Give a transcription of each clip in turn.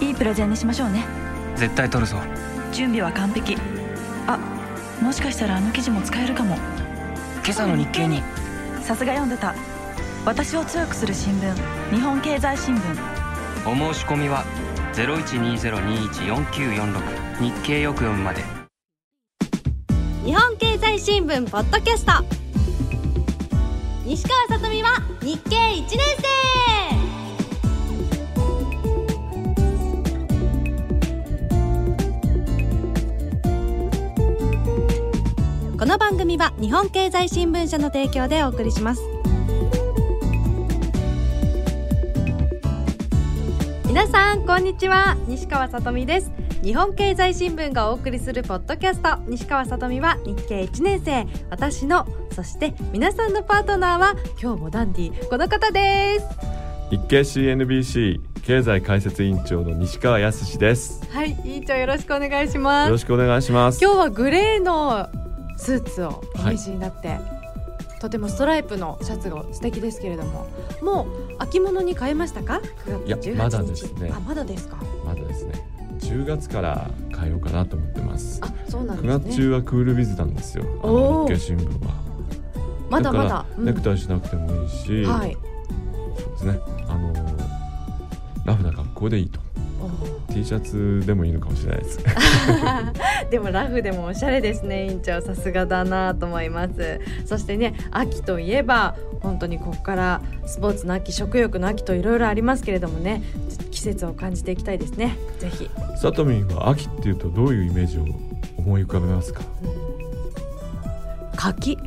いいプレゼンにしましょうね。絶対取るぞ。準備は完璧。あもしかしたらあの記事も使えるかも。今朝の日経に。さすが読んでた。私を強くする新聞。日本経済新聞。お申し込みは0120214946日経よく読むまで。日本経済新聞ポッドキャスト。西川さとみは日経1年生この番組は日本経済新聞社の提供でお送りします。皆さんこんにちは。西川さとみです。日本経済新聞がお送りするポッドキャスト。西川さとみは日経1年生。私のそして皆さんのパートナーは今日もダンディ。この方です。日経 CNBC 経済解説委員長の西川康です。はい委員長よろしくお願いします。よろしくお願いします。今日はグレーのスーツをお召しになって、はい、とてもストライプのシャツが素敵ですけれどももう秋物に変えましたか？いやまだですね。あまだですか？まだですね。10月から変えようかなと思ってます。あそうなんですね。9月中はクールビズなんですよ。あの日経新聞は。まだまだ、ネクタイしなくてもいいし、うん、はい。そうですね。あのラフな格好でいいと T シャツでもいいのかもしれないです。でもラフでもおしゃれですね。委員長さすがだなと思います。そしてね秋といえば本当にここからスポーツの秋食欲の秋といろいろありますけれどもね季節を感じていきたいですね。ぜひ。さとみんは秋っていうとどういうイメージを思い浮かべますか、うん、柿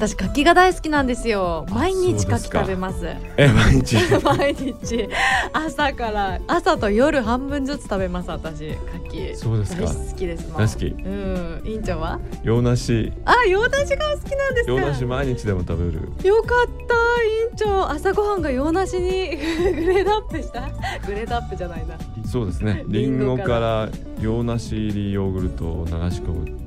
私柿が大好きなんですよ。毎日柿食べます。え毎日？毎日。朝から朝と夜半分ずつ食べます私。柿。そうですか。大好きです大好き。うん。委員長は？洋梨。あ洋梨が好きなんです洋梨毎日でも食べる。よかった。委員長朝ごはんが洋梨に グレードアップした？グレードアップじゃないな。そうですね。リンゴから。洋梨入りヨーグルトを流し込む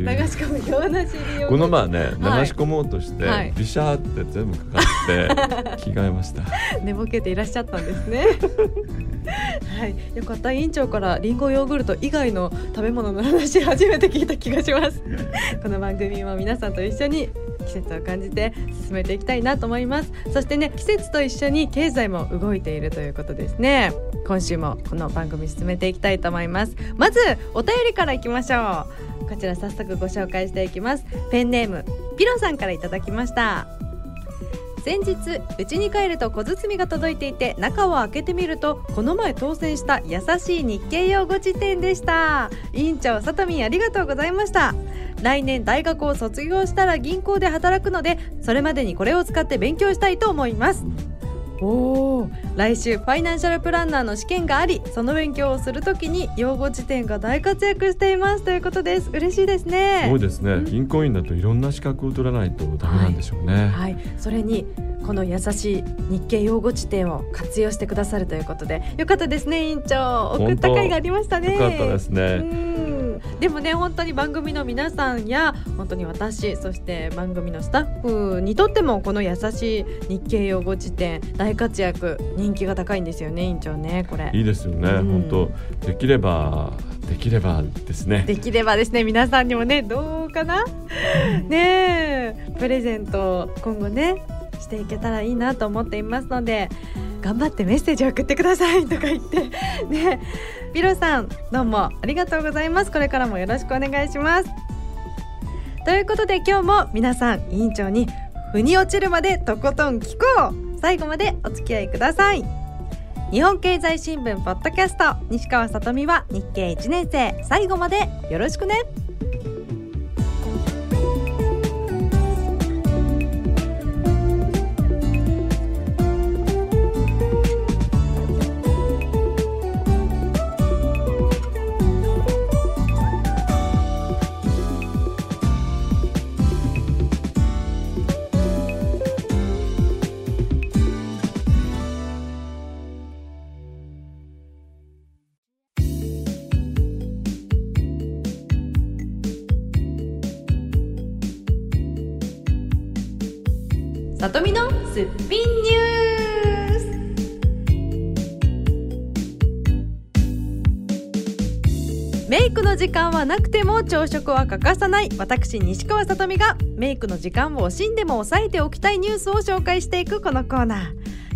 っていう。流し込む洋梨入りこの前ね、はい、流し込もうとして、はい、ビシャーって全部かかって 着替えました。寝ぼけていらっしゃったんですね。はい。よかった。委員長からリンゴヨーグルト以外の食べ物の話初めて聞いた気がします。この番組も皆さんと一緒に季節を感じて進めていきたいなと思います。そしてね季節と一緒に経済も動いているということですね。今週もこの番組進めていきたいと思います。まずお便りからいきましょうこちら早速ご紹介していきます。ペンネームピロさんからいただきました。先日家に帰ると小包が届いていて中を開けてみるとこの前当選した優しい日経用語辞典でした。委員長さとみんありがとうございました。来年大学を卒業したら銀行で働くのでそれまでにこれを使って勉強したいと思います。おお来週ファイナンシャルプランナーの試験がありその勉強をするときに用語辞典が大活躍していますということです。嬉しいですね。そうですね。銀行員だといろんな資格を取らないとダメなんでしょうね、はい、はい、それにこの優しい日経用語辞典を活用してくださるということでよかったですね委員長。送った甲斐がありましたね。よかったですねでもね本当に番組の皆さんや本当に私そして番組のスタッフにとってもこの優しい日経用語辞典大活躍人気が高いんですよね委員長ねこれ。いいですよね、うん、本当。できればできればですね。できればですね皆さんにもねどうかな？ねプレゼント今後ねしていけたらいいなと思っていますので頑張ってメッセージを送ってくださいとか言って。ね。ピロさんどうもありがとうございます。これからもよろしくお願いします。ということで今日も皆さん委員長に腑に落ちるまでとことん聞こう。最後までお付き合いください。日本経済新聞ポッドキャスト西川さとみは日経1年生。最後までよろしくね。とみのすっぴんニュース。メイクの時間はなくても朝食は欠かさない。私西川さとみがメイクの時間を惜しんでも抑えておきたいニュースを紹介していくこのコーナー。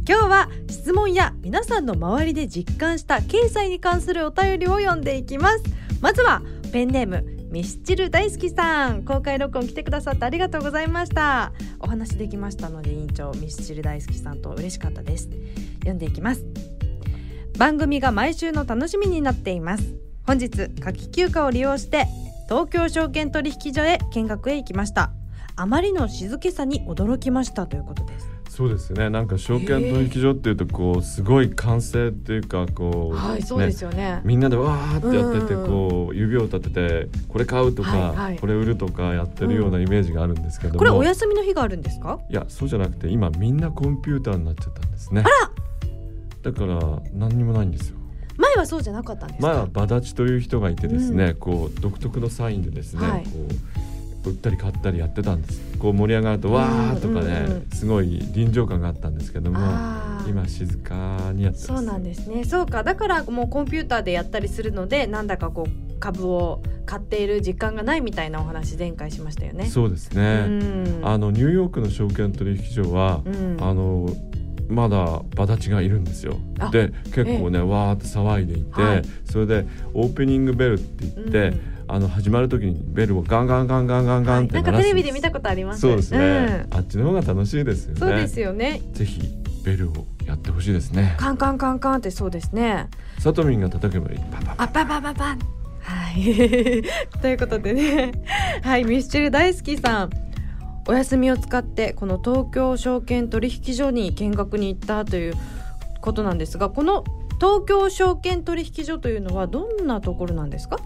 今日は質問や皆さんの周りで実感した経済に関するお便りを読んでいきます。まずはペンネームミスチル大好きさん公開録音来てくださってありがとうございました。お話できましたので委員長ミスチル大好きさんと嬉しかったです。読んでいきます。番組が毎週の楽しみになっています。本日夏季休暇を利用して東京証券取引所へ見学へ行きました。あまりの静けさに驚きましたということです。そうですね。なんか証券取引所っていうとこうすごい歓声っていうかこう、はいそうですよね。みんなでわーってやっててうん。こう指を立ててこれ買うとか、これ売るとかやってるようなイメージがあるんですけども、これお休みの日があるんですか？いやそうじゃなくて今みんなコンピューターになっちゃったんですね。だから何にもないんですよ。前はそうじゃなかったんですか？前はバダチという人がいてですね、こう独特のサインでですね、はい。こう売ったり買ったりやってたんです。こう盛り上がるとわーとかね、すごい臨場感があったんですけども今静かにやってます。そうなんですね。そうか。だからもうコンピューターでやったりするのでなんだかこう株を買っている実感がないみたいなお話前回しましたよね。そうですうね、ん。あのニューヨークの証券取引所は、うん。あのまだバダチがいるんですよ。あで結構ね、わーって騒いでいて、はい。それでオープニングベルって言って、うんあの始まる時にベルをガンガンガンガンガンガンってなん鳴らすんです。かテレビで見たことあります。そうですね、うん。あっちの方が楽しいですよね。そうですよね。ぜひベルをやってほしいですね。カンカンカンカンってそうですね。サトミンが叩けばいい。パンパンパン。パンパンパン。はい。ということでね。はい。ミスチル大好きさん。お休みを使ってこの東京証券取引所に見学に行ったということなんですがこの東京証券取引所というのはどんなところなんですか？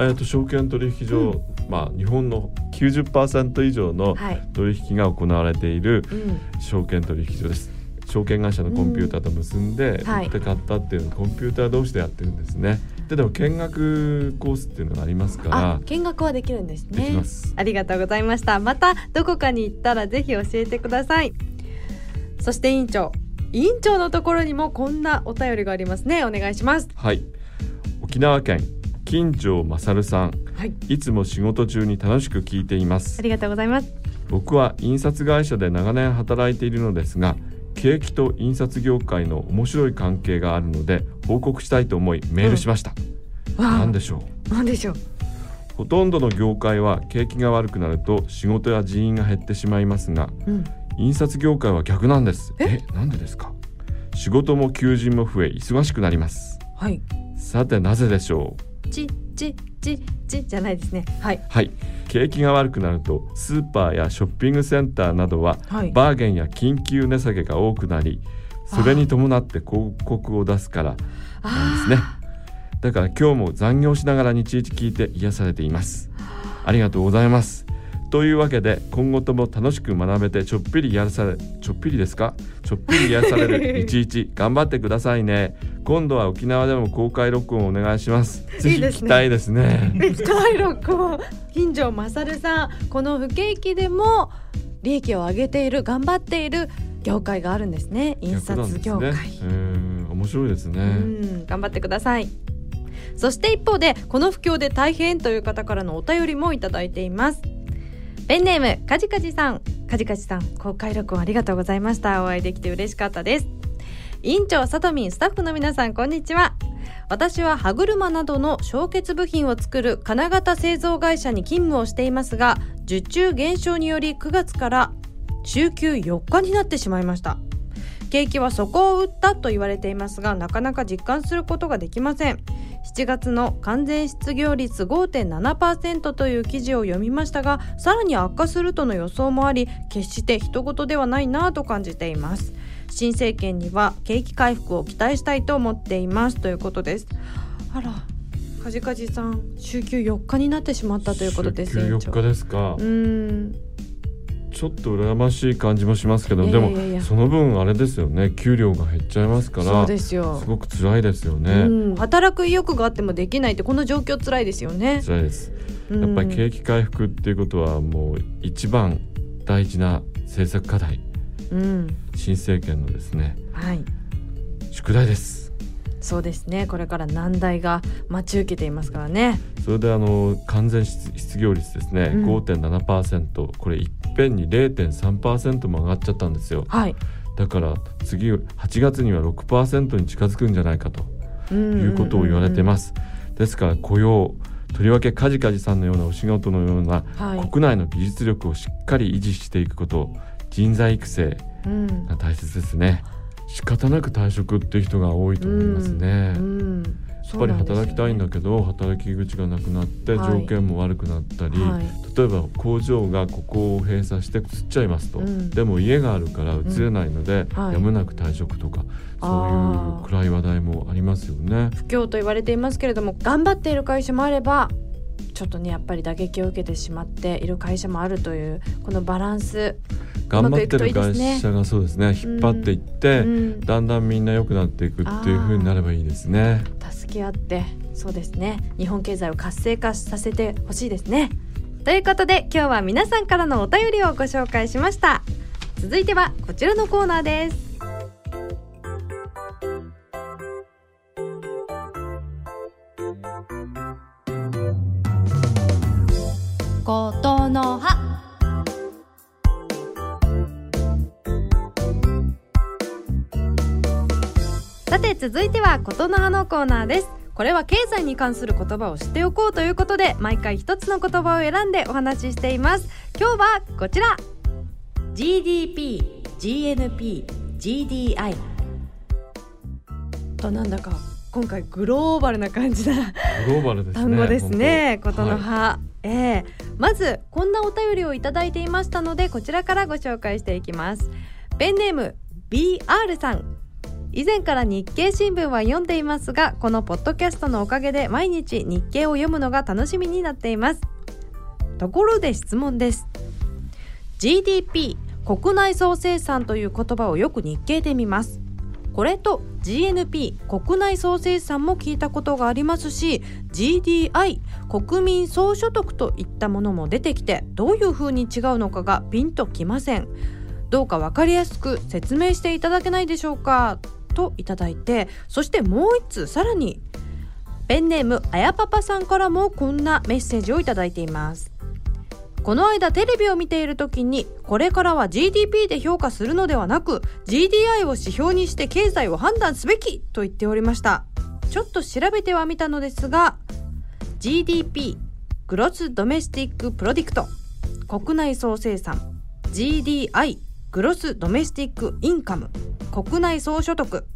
えっと証券取引所、まあ日本の90%以上のはい、取引が行われているうん、証券取引所です。証券会社のコンピューターと結んで、売って買ったっていうのをコンピューター同士でやってるんですね。ででも見学コースっていうのがありますかあら見学はできるんですね。ありがとうございました。またどこかに行ったらぜひ教えてください。そして委員長。委員長のところにもこんなお便りがありますね。お願いします。はい。沖縄県金城勝さんはい。いつも仕事中に楽しく聞いています。ありがとうございます。僕は印刷会社で長年働いているのですが景気と印刷業界の面白い関係があるので報告したいと思いメールしました、わあ。何でしょう？なんでしょう。ほとんどの業界は景気が悪くなると仕事や人員が減ってしまいますがうん。印刷業界は逆なんです。え？えなんでですか？仕事も求人も増え忙しくなります。はい。さてなぜでしょう？ちちちちじゃないですね。はい。はい。景気が悪くなるとスーパーやショッピングセンターなどははい。バーゲンや緊急値下げが多くなりそれに伴って広告を出すからなんですね。だから今日も残業しながら日々聞いて癒されています。ありがとうございます。というわけで今後とも楽しく学べてちょっぴり癒されちょっぴりですか？ちょっぴり癒される 一日頑張ってくださいね今度は沖縄でも公開録音お願いします。ぜひいいですね。ですね。行きたい録音。金城勝さんこの不景気でも利益を上げている頑張っている業界があるんですね。印刷業界、ね。うん面白いですね。うん頑張ってください。そして一方でこの不況で大変という方からのお便りもいただいています。ペンネームかじかじさん。かじかじさん公開録音ありがとうございました。お会いできて嬉しかったです委員長さとみんスタッフの皆さんこんにちは。私は歯車などの焼結部品を作る金型製造会社に勤務をしていますが受注減少により9月から週休4日になってしまいました。景気は底を打ったと言われていますがなかなか実感することができません。7月の完全失業率5.7%という記事を読みましたがさらに悪化するとの予想もあり決して人事ではないなぁと感じています。新政権には景気回復を期待したいと思っていますということです。あらかじかじさん週休4日になってしまったということです週休委員長4日ですか。うーん。ちょっと羨ましい感じもしますけどでもその分あれですよね給料が減っちゃいますからそうですよ。すごく辛いですよね、うん、働く意欲があってもできないってこの状況辛いですよね。辛いです。うん。やっぱり景気回復っていうことはもう一番大事な政策課題うん、新政権のですねはい。宿題です。そうですね。これから難題が待ち受けていますからね。それであの完全失失業率ですね、うん。5.7%これいっぺんに0.3%も上がっちゃったんですよ。はい。だから次8月には6%に近づくんじゃないかと。いいうことを言われてます。す、ですから雇用とりわけ梶梶さんのようなお仕事のようなはい、国内の技術力をしっかり維持していくこと人材育成うん。が大切ですね。仕方なく退職っていう人が多いと思いますね、うん、やっぱり働きたいんだけど働き口がなくなってはい。条件も悪くなったり、はい。例えば工場がここを閉鎖して移っちゃいますと、うん。でも家があるから移れないので、はい。やむなく退職とかそういう暗い話題もありますよね。不況と言われていますけれども頑張っている会社もあればちょっとねやっぱり打撃を受けてしまっている会社もあるというこのバランス。頑張ってる会社がそうですね。引っ張っていって、うん。だんだんみんな良くなっていくっていう風になればいいですね。助け合ってそうですね。日本経済を活性化させてほしいですね。ということで今日は皆さんからのお便りをご紹介しました。続いてはこちらのコーナーですことの葉。さて続いてはことの葉のコーナーです。これは経済に関する言葉を知っておこうということで毎回一つの言葉を選んでお話ししています。今日はこちら。GDP、GNP、GDI となんだか今回グローバルな感じなグローバルですね。単語ですねことの葉、ええまずこんなお便りをいただいていましたのでこちらからご紹介していきます。ペンネーム BR さん。以前から日経新聞は読んでいますがこのポッドキャストのおかげで毎日日経を読むのが楽しみになっています。ところで質問です。GDP 国内総生産という言葉をよく日経で見ます。これと GNP 国内総生産も聞いたことがありますし GDI 国民総所得といったものも出てきてどういうふうに違うのかがピンときません。どうかわかりやすく説明していただけないでしょうか？といただいてそしてもう一通さらにペンネームあやパパさんからもこんなメッセージをいただいています。この間テレビを見ている時にこれからは GDP で評価するのではなく GDI を指標にして経済を判断すべきと言っておりました。ちょっと調べてはみたのですが GDP Gross Domestic Product 国内総生産 GDI Gross Domestic Income 国内総所得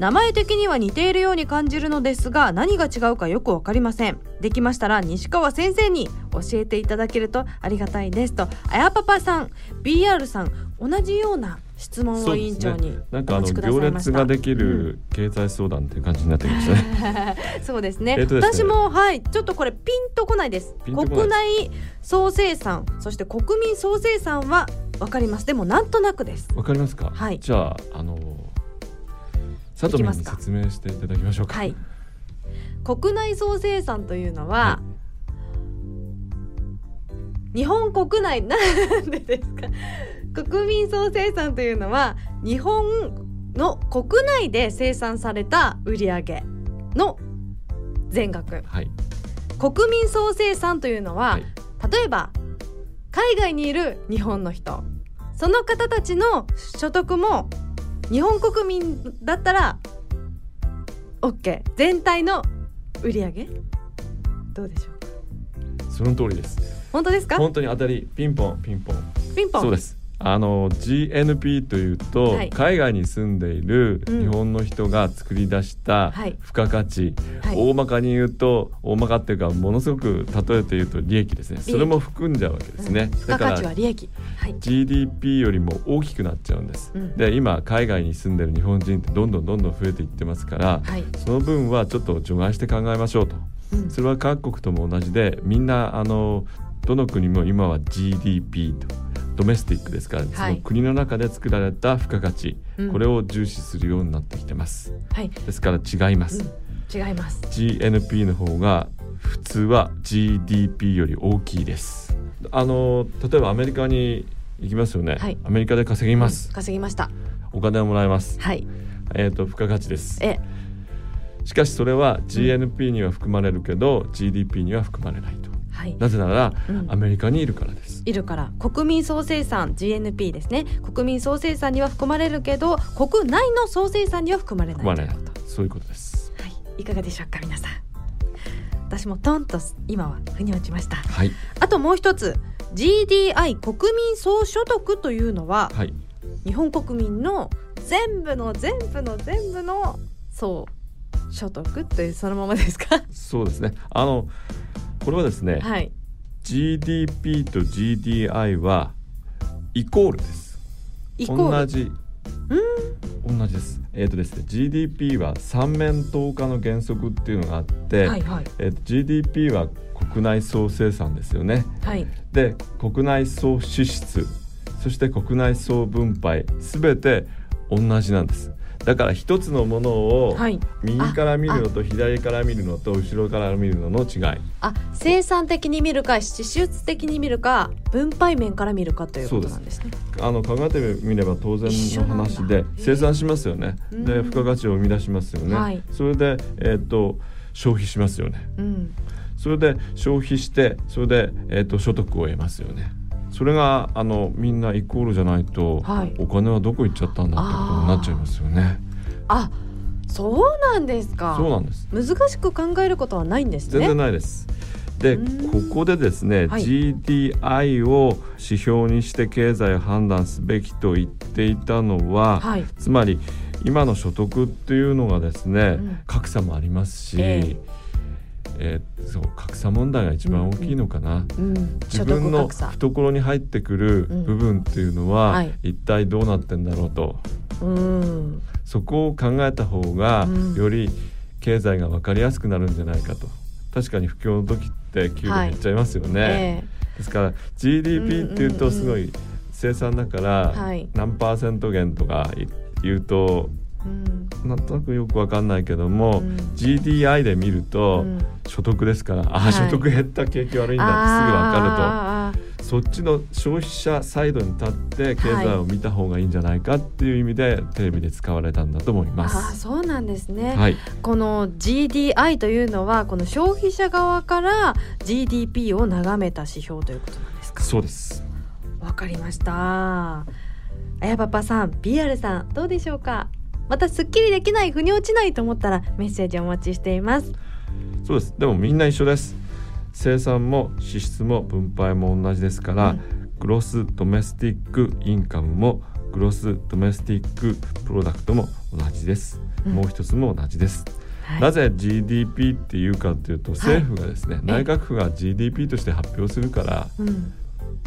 名前的には似ているように感じるのですが何が違うかよくわかりません。できましたら西川先生に教えていただけるとありがたいですと。あやパパさん BR さん同じような質問を委員長になんかあの行列ができる経済相談っていう感じになってきましたね。そうですね,、えっとですね。私もはいちょっとこれピンとこないです。国内総生産そして国民総生産はわかります。でもなんとなくです。わかりますか？はい。じゃああの佐藤に説明していただきましょうか。はい。国内総生産というのは、日本国内 なんでですか？国民総生産というのは日本の国内で生産された売上の全額。はい。国民総生産というのは、はい。例えば海外にいる日本の人。その方たちの所得も日本国民だったら OK 全体の売上どうでしょうか？その通りです。本当ですか？本当に当たりピンポンピンポン。ピンポンそうです。あの GNP というと、はい。海外に住んでいるうん。日本の人が作り出したはい。付加価値、はい。大まかに言うと大まかっていうかものすごく例えて言うと利益ですね。益。それも含んじゃうわけですね、うん。付加価値は利益。はい。GDP よりも大きくなっちゃうんです、うん。で今海外に住んでる日本人ってどんどんどんどん増えていってますから、はい、その分はちょっと除外して考えましょうと。うん。それは各国とも同じでみんなあのどの国も今は GDP とドメスティックですから、その国の中で作られた付加価値、うん。これを重視するようになってきてます。はい、ですから違います、うん、違います。GNP の方が普通は GDP より大きいです。あの例えばアメリカに行きますよね、はい。アメリカで稼ぎます、うん。稼ぎました。お金をもらえます。はい。えっ、と付加価値です。え。しかしそれは GNP には含まれるけど、GDP には含まれないとはい。なぜならうん。アメリカにいるからです、いるから。国民総生産 GNP ですね。国民総生産には含まれるけど国内の総生産には含まれない。含まれないということそういうことです。はい。いかがでしょうか皆さん。私もトンと今は腑に落ちました。はい。あともう一つ GDI 国民総所得というのははい。日本国民の全部の全部の全部の総所得というそのままですか？そうですね。あのこれはですね、はい。GDP と GDI はイコールです。同じ。同じです。えっ、とですね GDP は三面投下の原則っていうのがあって、はいはい。えーと GDP は国内総生産ですよね。はい。で国内総支出そして国内総分配すべて同じなんですだから一つのものをはい。右から見るのと左から見るのと後ろから見るのの違い。あ生産的に見るか支出的に見るか分配面から見るかということなんですね。あの考えてみれば当然の話で生産しますよね。うんで付加価値を生み出しますよね、はい。それで、えー、と消費しますよね。うん。それで消費してそれで、えー、と所得を得ますよねそれがあのみんなイコールじゃないと、はい。お金はどこ行っちゃったんだってことになっちゃいますよね。あそうなんですか。そうなんです。難しく考えることはないんです全ね然ないです。でうん。ここでですね、はい。GDI を指標にして経済を判断すべきと言っていたのは、はい。つまり今の所得っていうのがですね、うん。格差もありますし、ええーそう格差問題が一番大きいのかな、うん。所自分の懐に入ってくるうん。部分っていうのは、はい。一体どうなってんだろうと。うん。そこを考えた方が、うん。より経済が分かりやすくなるんじゃないかと。確かに不況の時って給料減っちゃいますよね、えですから GDP っていうとすごい生産だからはい。何パーセント減とか言うとえうん。なんとなくよくわかんないけども、うん。GDI で見るとうん。所得ですから、あはい。あ所得減った景気悪いんだってすぐわかると。そっちの消費者サイドに立って経済を見た方がいいんじゃないかっていう意味でテレビで使われたんだと思います。そうなんですね、はい、この GDI というのはこの消費者側から GDP を眺めた指標ということなんですか？そうです。わかりました。あやパパさん PR さんどうでしょうか？またすっきりできない腑に落ちないと思ったらメッセージお待ちしています。そうです。でもみんな一緒です。生産も支出も分配も同じですから、うん。 Gross Domestic Income も Gross Domestic Product も同じです。うん。もう一つも同じです。はい。なぜ GDP っていうかというと政府がですね、内閣府が GDP として発表するから、うん。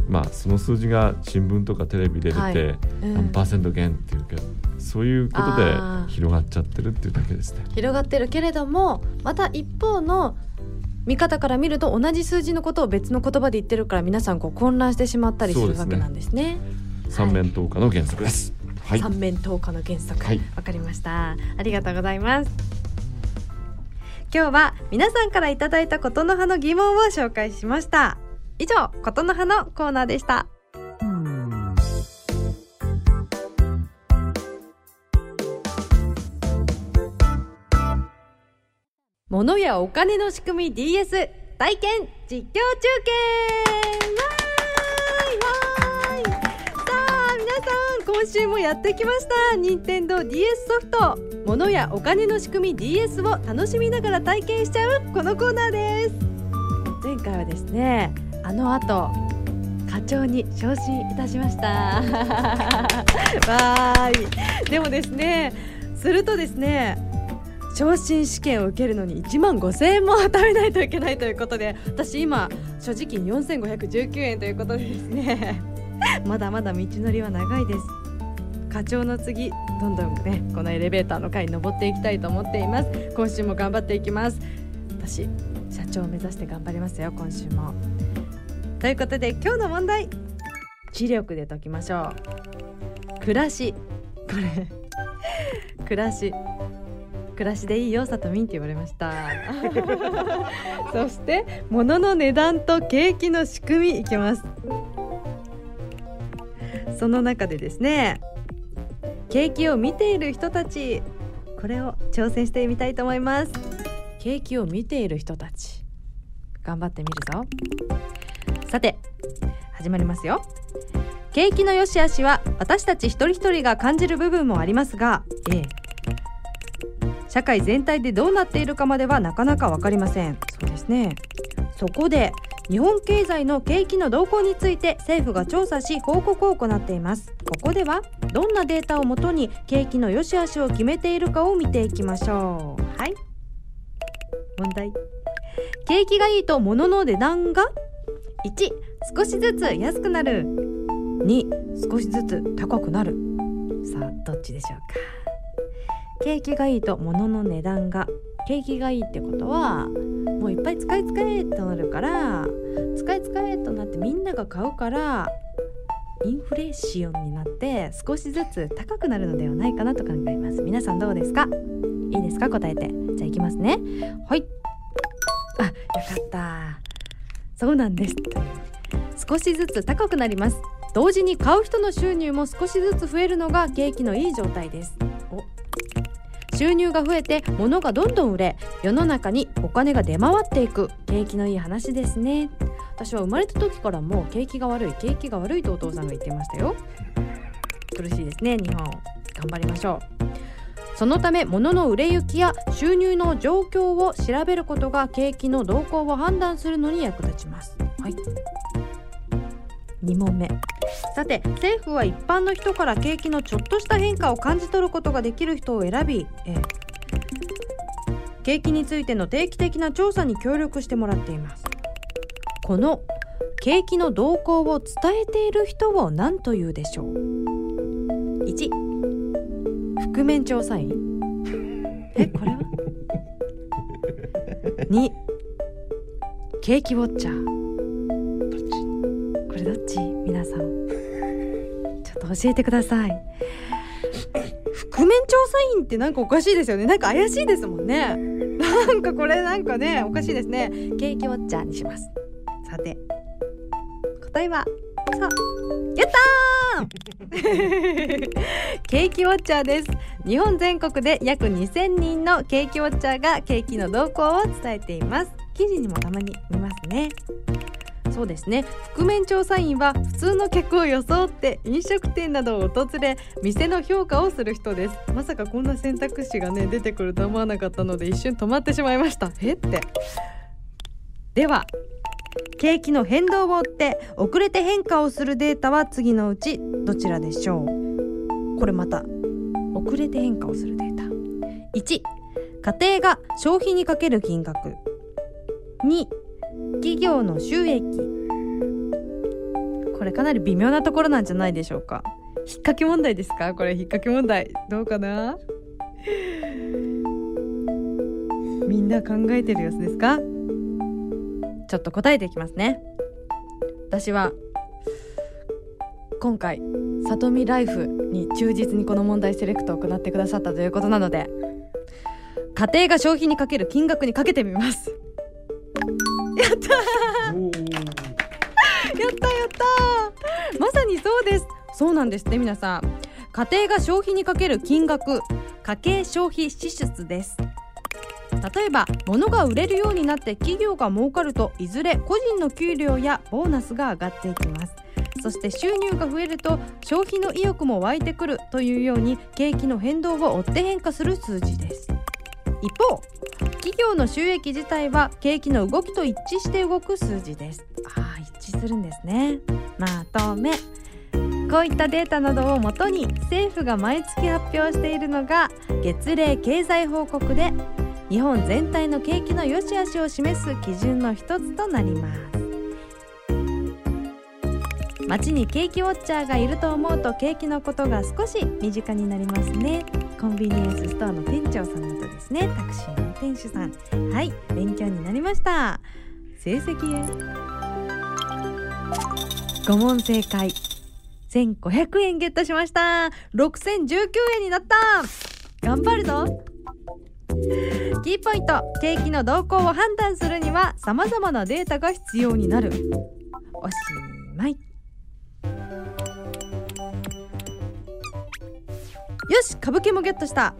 まあその数字が新聞とかテレビで出て、はい。うん。何パーセント減っていうけどそういうことで広がっちゃってるっていうだけですね。広がってるけれどもまた一方の見方から見ると同じ数字のことを別の言葉で言ってるから皆さんこう混乱してしまったりするわけなんですね。三面投下の原則です。はい。三面投下の原則わ、はいかりましたありがとうございます今日は皆さんからいただいたことの葉の疑問を紹介しました以上ことの葉のコーナーでした物やお金の仕組み DS 体験実況中継!わーいわーいさあ皆さん今週もやってきました。任天堂 d s ソフト。物やお金の仕組み DS を楽しみながら体験しちゃうこのコーナーです。前回はですねあの後課長に昇進いたしました。わーい。でもですねするとですね昇進試験を受けるのに1万5000円も貯めないといけないということで私今所持金4519円ということでですね。まだまだ道のりは長いです。課長の次どんどんねこのエレベーターの階に登っていきたいと思っています。今週も頑張っていきます。私社長を目指して頑張りますよ今週も。ということで今日の問題。知力で解きましょう。暮らし。これ暮らし。暮らしでいいよさとみんって言われました。そして物の値段と景気の仕組みいきます。その中でですね景気を見ている人たちこれを挑戦してみたいと思います。景気を見ている人たち。頑張ってみるぞ。さて始まりますよ。景気の良し悪しは私たち一人一人が感じる部分もありますが A 社会全体でどうなっているかまではなかなか分かりません。そうですね。そこで日本経済の景気の動向について政府が調査し報告を行っています。ここではどんなデータをもとに景気の良し悪しを決めているかを見ていきましょう。はい。問題。景気がいいと物の値段が？1少しずつ安くなる。2少しずつ高くなる。さあどっちでしょうか？景気がいいと物の値段が景気がいいってことはもういっぱい使い使えとなるから使い使えとなってみんなが買うからインフレーションになって少しずつ高くなるのではないかなと考えます。皆さんどうですか？いいですか？答えて。じゃあいきますね。はい。あよかった。そうなんです。少しずつ高くなります。同時に買う人の収入も少しずつ増えるのが景気のいい状態です。収入が増えて物がどんどん売れ世の中にお金が出回っていく。景気のいい話ですね。私は生まれた時からもう景気が悪い景気が悪いとお父さんが言ってましたよ。苦しいですね日本。頑張りましょう。そのため物の売れ行きや収入の状況を調べることが景気の動向を判断するのに役立ちます。はい。2問目。さて政府は一般の人から景気のちょっとした変化を感じ取ることができる人を選び、え景気についての定期的な調査に協力してもらっています。この景気の動向を伝えている人を何というでしょう？1覆面調査員。えこれは？2景気ウォッチャー。教えてください。覆面調査員ってなんかおかしいですよね。なんか怪しいですもんね。なんかこれなんかねおかしいですね。景気ウォッチャーにします。さて答えはさあやったー！景気ウォッチャーです。日本全国で約2000人の景気ウォッチャーが景気の動向を伝えています。記事にもたまに見ますねそうですね。覆面調査員は普通の客を装って飲食店などを訪れ店の評価をする人です。まさかこんな選択肢がね出てくると思わなかったので一瞬止まってしまいました。えって。では景気の変動を追って遅れて変化をするデータは次のうちどちらでしょう？これまた遅れて変化をするデータ。1家庭が消費にかける金額。2企業の収益。これかなり微妙なところなんじゃないでしょうか。引っ掛け問題ですか？これ引っ掛け問題。どうかな？みんな考えてる様子ですか？ちょっと答えていきますね。私は今回里見ライフに忠実にこの問題セレクトを行ってくださったということなので家庭が消費にかける金額にかけてみます。やったやったやったまさにそうです。そうなんですね皆さん。家庭が消費にかける金額。家計消費支出です。例えば物が売れるようになって企業が儲かるといずれ個人の給料やボーナスが上がっていきます。そして収入が増えると消費の意欲も湧いてくるというように景気の変動を追って変化する数字です一方企業の収益自体は景気の動きと一致して動く数字です。ああ一致するんですね。まとめこういったデータなどをもとに政府が毎月発表しているのが月例経済報告で日本全体の景気の良し悪しを示す基準の一つとなります。街にケーキウォッチャーがいると思うと景気のことが少し身近になりますね。コンビニエンスストアの店長さんなどですね。タクシーの運転手さん。はい。勉強になりました。成績へ。5問正解。1500円ゲットしました。6019円になった。頑張るぞ。キーポイント。景気の動向を判断するには様々なデータが必要になる。おしまい。よし歌舞伎もゲットした。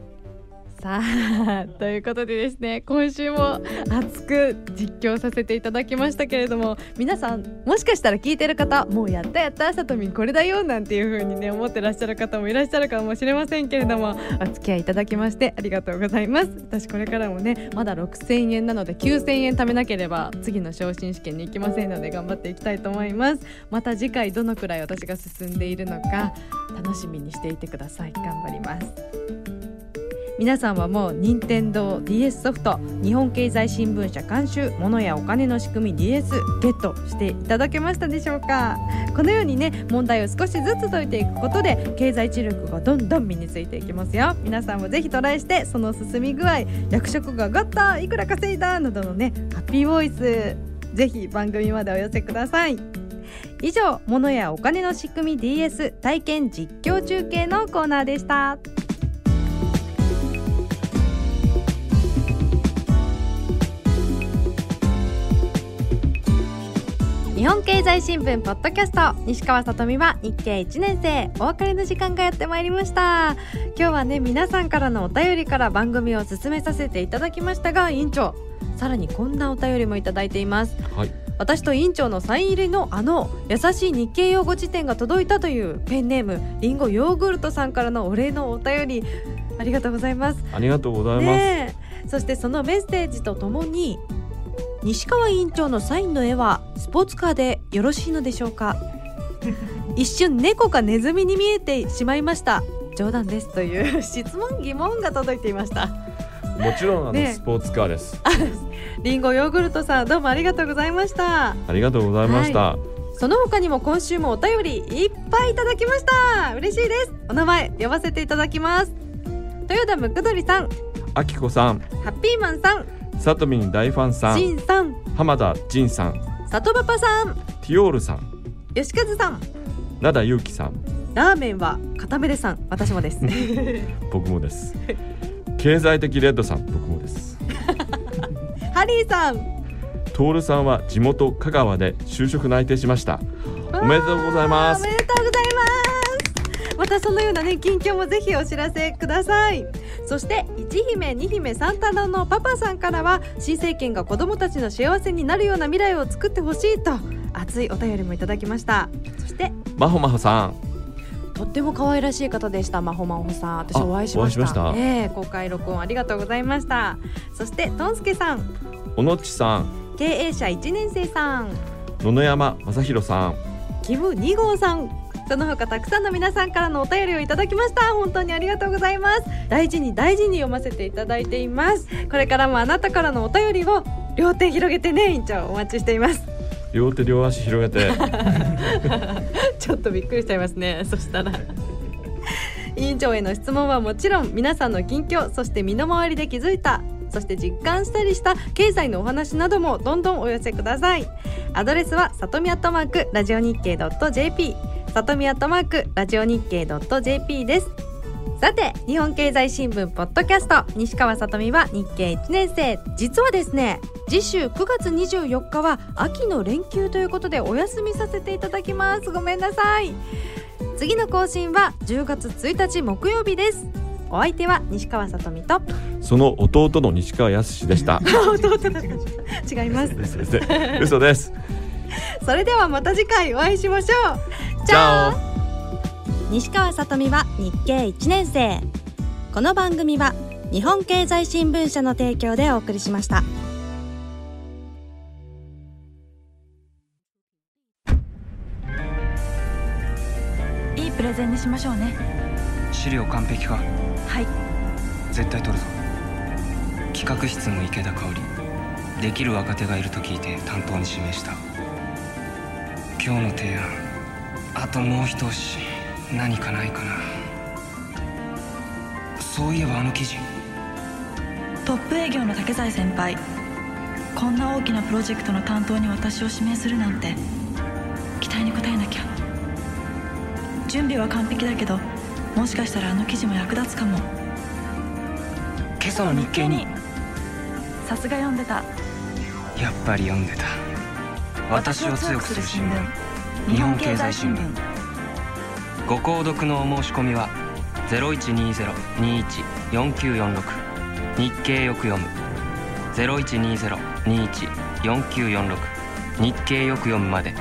さあ ということでですね今週も熱く実況させていただきましたけれども皆さんもしかしたら聞いてる方もうやったやったさとみんこれだよなんていう風にね思ってらっしゃる方もいらっしゃるかもしれませんけれどもお付き合いいただきましてありがとうございます。私これからもねまだ6000円なので9000円貯めなければ次の昇進試験に行きませんので頑張っていきたいと思います。また次回どのくらい私が進んでいるのか楽しみにしていてください。頑張ります。皆さんはもう任天堂 d s ソフト日本経済新聞社監修物やお金の仕組み DS ゲットしていただけましたでしょうか？このようにね問題を少しずつ解いていくことで経済知力がどんどん身についていきますよ。皆さんもぜひトライしてその進み具合役職が上がったいくら稼いだなどのねハッピーボイスぜひ番組までお寄せください。以上物やお金の仕組み DS 体験実況中継のコーナーでした。日本経済新聞ポッドキャスト。西川さとみは日経1年生お別れの時間がやってまいりました。今日はね皆さんからのお便りから番組を進めさせていただきましたが委員長さらにこんなお便りもいただいています。はい。私と委員長のサイン入りのあの優しい日経用語辞典が届いたというペンネームリンゴヨーグルトさんからのお礼のお便り。ありがとうございます。ありがとうございます、ねえ。そしてそのメッセージとともに西川委員長のサインの絵はスポーツカーでよろしいのでしょうか？一瞬猫かネズミに見えてしまいました。冗談ですという 質問疑問が届いていました。もちろんあの、ね。スポーツカーです。リンゴヨーグルトさんどうもありがとうございました。ありがとうございました、その他にも今週もお便りいっぱいいただきました。嬉しいです。お名前呼ばせていただきます。豊田むくどりさん。あきこさん。ハッピーマンさんさとみん大ファンさしんんさん。浜田仁さんさとパパさん。ティオールさん吉和さん。灘ゆうきさん。ラーメンは固めでさん。私もです。僕もです。経済的レッドさん僕もです。ハリーさん。トールさんは地元香川で就職内定しました。おめでとうございます。おめでとうございます。またそのようなね近況もぜひお知らせくださいそして一姫二姫三太郎のパパさんからは新政権が子どもたちの幸せになるような未来を作ってほしいと熱いお便りもいただきました。そしてまほまほさん。とっても可愛らしい方でしたまほまほさん。私あお会いしました。お会いしました。ええ公開録音ありがとうございました。そしてとんすけさん。小野っちさん。経営者一年生さん。野々山正弘さん。キム2号さんその他たくさんの皆さんからのお便りをいただきました。本当にありがとうございます。大事に大事に読ませていただいています。これからもあなたからのお便りを両手広げてね。委員長お待ちしています。両手両足広げて。ちょっとびっくりしちゃいますね。そしたら。委員長への質問はもちろん皆さんの近況そして身の回りで気づいたそして実感したりした経済のお話などもどんどんお寄せください。アドレスはさとみアットマークラジオ日経 .jp さとみアットマークラジオ日経 .jp です。さて日本経済新聞ポッドキャスト。西川さとみは日経1年生。実はですね次週9月24日は秋の連休ということでお休みさせていただきます。ごめんなさい。次の更新は10月1日木曜日です。お相手は西川さとみと。その弟の西川康でした。弟だった違います。嘘です。それではまた次回お会いしましょう。じゃあ。西川さとみは日経1年生。この番組は日本経済新聞社の提供でお送りしました。いいプレゼンにしましょうね資料完璧か？はい。絶対取るぞ。企画室の池田香織。できる若手がいると聞いて担当に指名した。今日の提案。あともう一押し。何かないかな。そういえばあの記事。トップ営業の竹財先輩。こんな大きなプロジェクトの担当に私を指名するなんて。期待に応えなきゃ。準備は完璧だけどもしかしたらあの記事も役立つかも。今朝の日経に。さすが読んでた。やっぱり読んでた。私を強くする新聞。日本経済新聞。ご購読のお申し込みは0120-21-4946日経よく読む。0120-21-4946日経よく読むまで